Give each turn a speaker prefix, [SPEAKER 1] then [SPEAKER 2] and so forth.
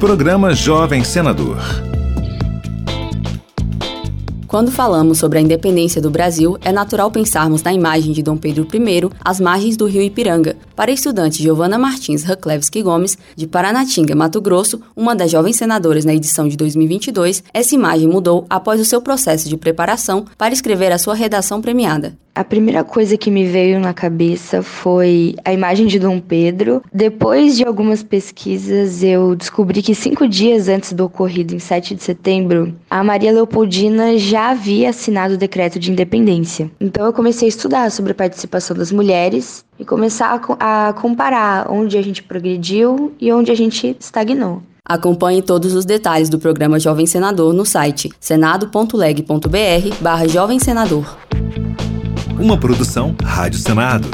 [SPEAKER 1] Programa Jovem Senador.
[SPEAKER 2] Quando falamos sobre a independência do Brasil, é natural pensarmos na imagem de Dom Pedro I às margens do rio Ipiranga. Para a estudante Giovana Martins Raklevski Gomes, de Paranatinga, Mato Grosso, uma das jovens senadoras na edição de 2022, essa imagem mudou após o seu processo de preparação para escrever a sua redação premiada.
[SPEAKER 3] A primeira coisa que me veio na cabeça foi a imagem de Dom Pedro. Depois de algumas pesquisas, eu descobri que cinco dias antes do ocorrido, em 7 de setembro, a Maria Leopoldina já havia assinado o decreto de independência. Então eu comecei a estudar sobre a participação das mulheres e começar a, comparar onde a gente progrediu e onde a gente estagnou.
[SPEAKER 2] Acompanhe todos os detalhes do programa Jovem Senador no site senado.leg.br barra Jovem Senador.
[SPEAKER 1] Uma produção Rádio Senado.